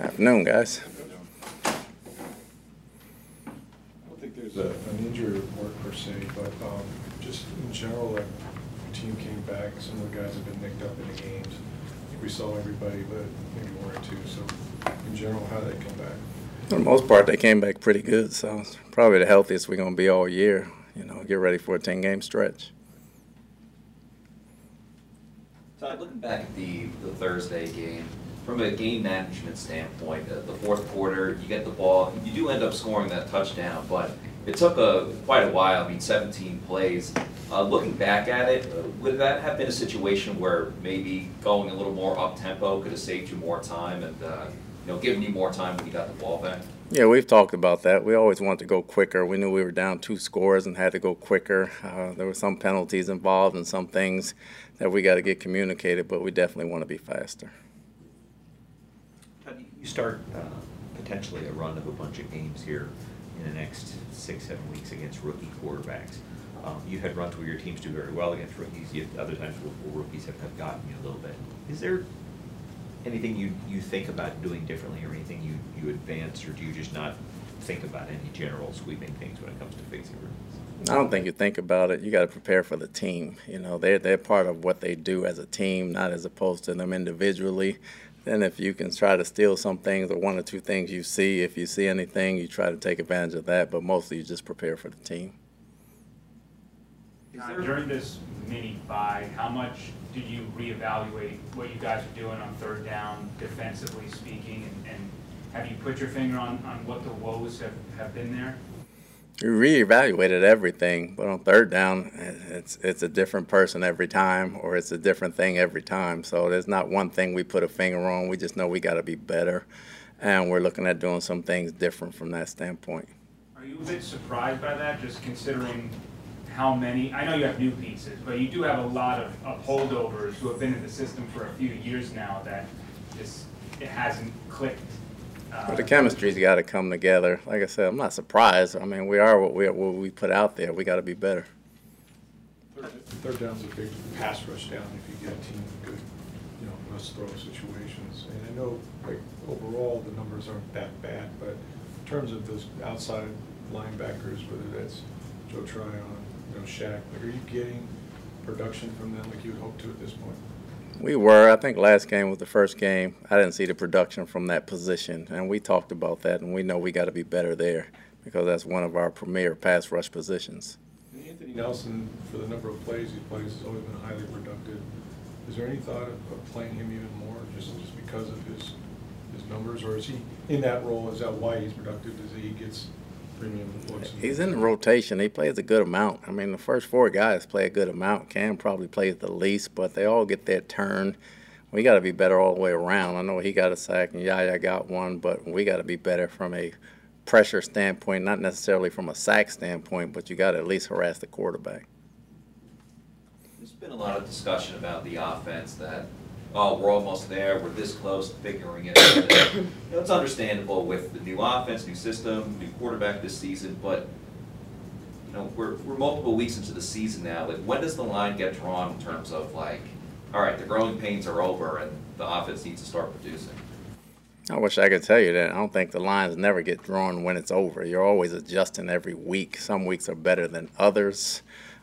Afternoon, guys. I don't think there's a, an injury report per se, but um, just in general, like, the team came back, some of the guys have been nicked up in the games. I think we saw everybody, but maybe one or two, so in general, how did they come back? For the most part, they came back pretty good, so it's probably the healthiest we're going to be all year. You know, get ready for a 10 game stretch. Todd, looking back at the, the Thursday game, from a game management standpoint, uh, the fourth quarter, you get the ball, you do end up scoring that touchdown, but it took a, quite a while, I mean, 17 plays. Uh, looking back at it, uh, would that have been a situation where maybe going a little more up-tempo could have saved you more time and, uh, you know, given you more time when you got the ball back? Yeah, we've talked about that. We always wanted to go quicker. We knew we were down two scores and had to go quicker. Uh, there were some penalties involved and some things that we got to get communicated, but we definitely want to be faster. You start uh, potentially a run of a bunch of games here in the next six, seven weeks against rookie quarterbacks. Um, You've had runs where your teams do very well against rookies, you have other times where rookies have have gotten you a little bit. Is there anything you, you think about doing differently or anything you, you advance, or do you just not think about any general sweeping things when it comes to facing rookies? I don't think you think about it. You got to prepare for the team. You know, they're they're part of what they do as a team, not as opposed to them individually. Then, if you can try to steal some things or one or two things you see, if you see anything, you try to take advantage of that. But mostly, you just prepare for the team. Is During this mini bye, how much did you reevaluate what you guys are doing on third down defensively speaking? And, and have you put your finger on, on what the woes have, have been there? You reevaluated everything, but on third down, it's it's a different person every time, or it's a different thing every time. So there's not one thing we put a finger on. We just know we got to be better, and we're looking at doing some things different from that standpoint. Are you a bit surprised by that, just considering how many, I know you have new pieces, but you do have a lot of, of holdovers who have been in the system for a few years now that just, it hasn't clicked. But the chemistry's got to come together. Like I said, I'm not surprised. I mean, we are what we what we put out there. We got to be better. Third down's a big pass rush down if you get a team good, you know, must-throw situations. And I know, like, overall, the numbers aren't that bad, but in terms of those outside linebackers, whether that's Joe Tryon, you know, Shaq, like, are you getting production from them like you would hope to at this point? We were. I think last game was the first game. I didn't see the production from that position, and we talked about that, and we know we got to be better there because that's one of our premier pass rush positions. Anthony Nelson, for the number of plays he plays, has always been highly productive. Is there any thought of, of playing him even more, just, just because of his, his numbers, or is he in that role, is that why he's productive, is he gets premium looks? and- He's in the rotation. He plays a good amount. I mean, the first four guys play a good amount. Cam probably plays the least, but they all get their turn. We got to be better all the way around. I know he got a sack and Yaya got one, but we got to be better from a pressure standpoint, not necessarily from a sack standpoint, but you got to at least harass the quarterback. There's been a lot of discussion about the offense that, oh, we're almost there, we're this close to figuring it out. You know, it's understandable with the new offense, new system, new quarterback this season, but, you know, we're, we're multiple weeks into the season now. Like, when does the line get drawn in terms of like, all right, the growing pains are over and the offense needs to start producing? I wish I could tell you that. I don't think the lines never get drawn when it's over. You're always adjusting every week. Some weeks are better than others.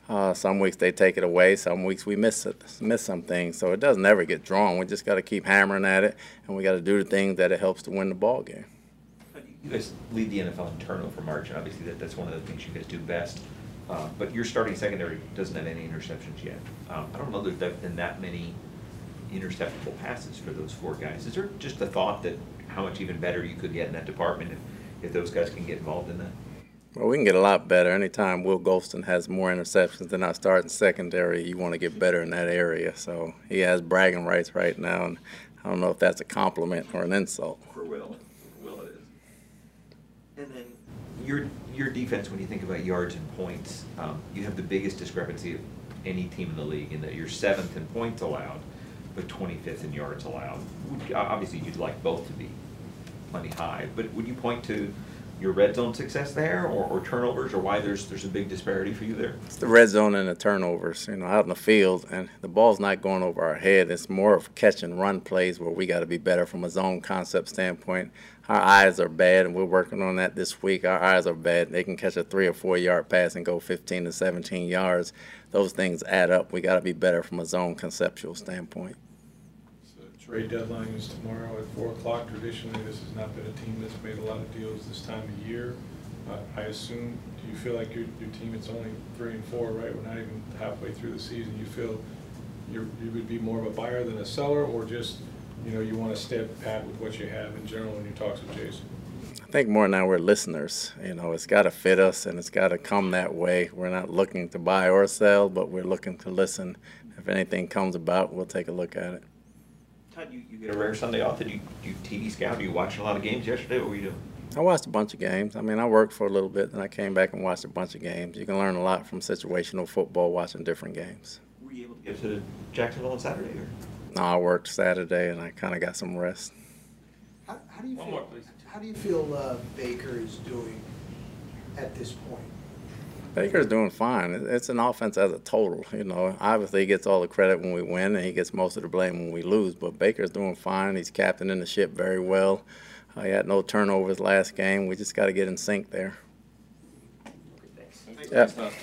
Uh, some weeks they take it away. Some weeks we miss it, miss some things. So it doesn't ever get drawn. We just got to keep hammering at it, and we got to do the things that it helps to win the ball game. You guys lead the NFL in turnover margin, obviously that, that's one of the things you guys do best. Uh, But your starting secondary doesn't have any interceptions yet. Um, I don't know that there've been that many interceptable passes for those four guys. Is there just the thought that how much even better you could get in that department if, if those guys can get involved in that? Well, we can get a lot better. Anytime Will Gholston has more interceptions than our starting secondary, you want to get better in that area. So he has bragging rights right now, and I don't know if that's a compliment or an insult. For Will, Will it is. And then your, your defense, when you think about yards and points, um, you have the biggest discrepancy of any team in the league in that you're seventh in points allowed, but twenty-fifth in yards allowed. Obviously, you'd like both to be plenty high, but would you point to your red zone success there, or, or turnovers, or why there's, there's a big disparity for you there? It's the red zone and the turnovers, you know, out in the field, and the ball's not going over our head. It's more of catch and run plays where we got to be better from a zone concept standpoint. Our eyes are bad, and we're working on that this week. Our eyes are bad. They can catch a three or four yard pass and go 15 to 17 yards. Those things add up. We got to be better from a zone conceptual standpoint. Trade deadline is tomorrow at four o'clock. Traditionally, this has not been a team that's made a lot of deals this time of year. Uh, I assume, do you feel like your, your team, it's only three and four, right? We're not even halfway through the season. You feel you're, you would be more of a buyer than a seller, or just, you know, you want to stay pat with what you have in general when you talk to Jason? I think more now we're listeners. You know, it's got to fit us and it's got to come that way. We're not looking to buy or sell, but we're looking to listen. If anything comes about, we'll take a look at it. Todd, you, you get a rare Sunday off, did you, do you TV scout, are you watching a lot of games yesterday, what were you doing? I watched a bunch of games. I mean, I worked for a little bit, and I came back and watched a bunch of games. You can learn a lot from situational football watching different games. Were you able to get to Jacksonville on Saturday, or? No, I worked Saturday, and I kind of got some rest. How, how do you One feel, more, please. how do you feel uh, Baker is doing at this point? Baker's doing fine. It's an offense as a total. You know, obviously he gets all the credit when we win, and he gets most of the blame when we lose. But Baker's doing fine. He's captaining the ship very well. Uh, he had no turnovers last game. We just got to get in sync there. Thanks. Yeah. Thanks, Todd.